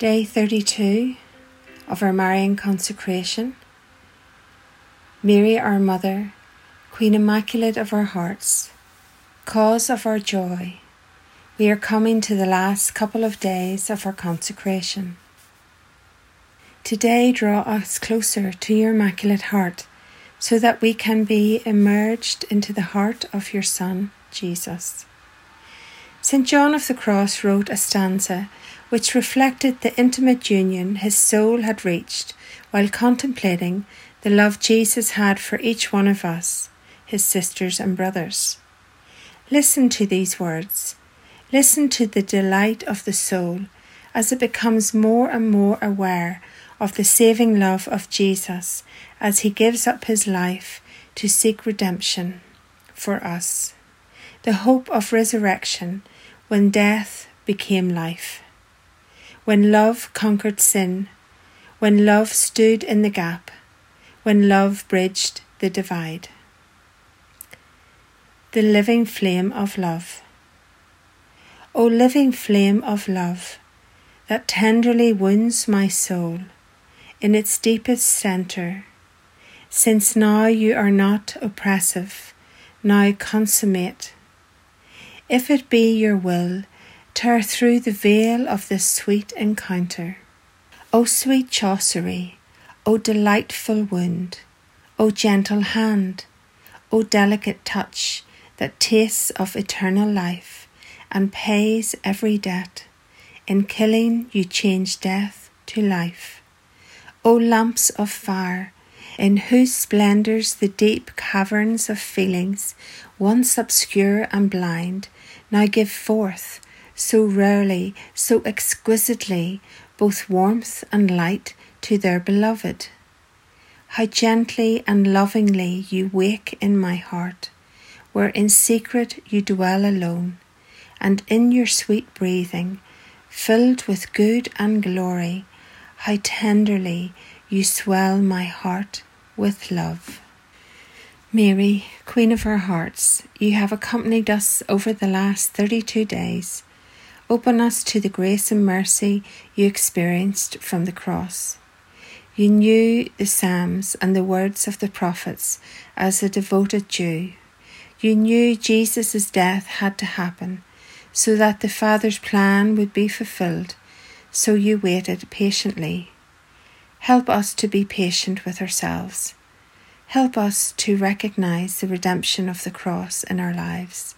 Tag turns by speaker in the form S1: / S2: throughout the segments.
S1: Day 32 of our Marian consecration. Mary, our Mother, Queen Immaculate of our hearts, cause of our joy, we are coming to the last couple of days of our consecration. Today, draw us closer to your Immaculate Heart so that we can be emerged into the heart of your Son, Jesus. St. John of the Cross wrote a stanza which reflected the intimate union his soul had reached while contemplating the love Jesus had for each one of us, his sisters and brothers. Listen to these words. Listen to the delight of the soul as it becomes more and more aware of the saving love of Jesus as he gives up his life to seek redemption for us. The hope of resurrection when death became life when love conquered sin, when love stood in the gap, when love bridged the divide. The living flame of love. O living flame of love, that tenderly wounds my soul in its deepest centre, since now you are not oppressive, now consummate. If it be your will, tear through the veil of this sweet encounter. O sweet cautery, O delightful wound, O gentle hand, O delicate touch that tastes of eternal life and pays every debt. In killing, you change death to life. O lamps of fire, in whose splendours the deep caverns of feelings, once obscure and blind, now give forth so rarely, so exquisitely, both warmth and light to their beloved. How gently and lovingly you wake in my heart, where in secret you dwell alone, and in your sweet breathing, filled with good and glory, how tenderly you swell my heart with love. Mary, Queen of our hearts, you have accompanied us over the last thirty two days Open us to the grace and mercy you experienced from the cross. You knew the Psalms and the words of the prophets as a devoted Jew. You knew Jesus' death had to happen so that the Father's plan would be fulfilled, so you waited patiently. Help us to be patient with ourselves. Help us to recognize the redemption of the cross in our lives.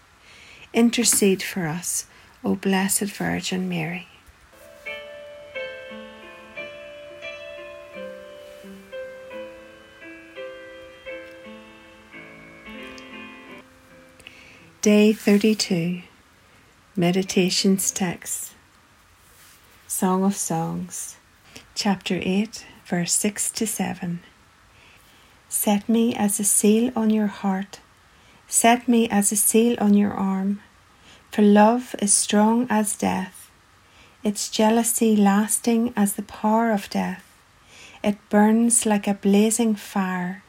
S1: Intercede for us O Blessed Virgin Mary. Day 32 Meditations Text. Song of Songs, Chapter 8, verse 6 to 7. Set me as a seal on your heart, set me as a seal on your arm for love is strong as death, its jealousy lasting as the power of death. It burns like a blazing fire,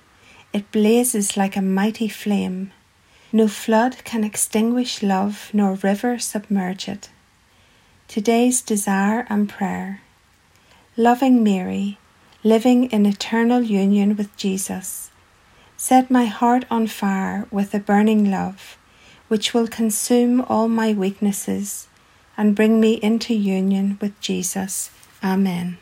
S1: it blazes like a mighty flame. No flood can extinguish love, nor river submerge it. Today's desire and prayer. Loving Mary, living in eternal union with Jesus, set my heart on fire with a burning love which will consume all my weaknesses and bring me into union with Jesus. Amen.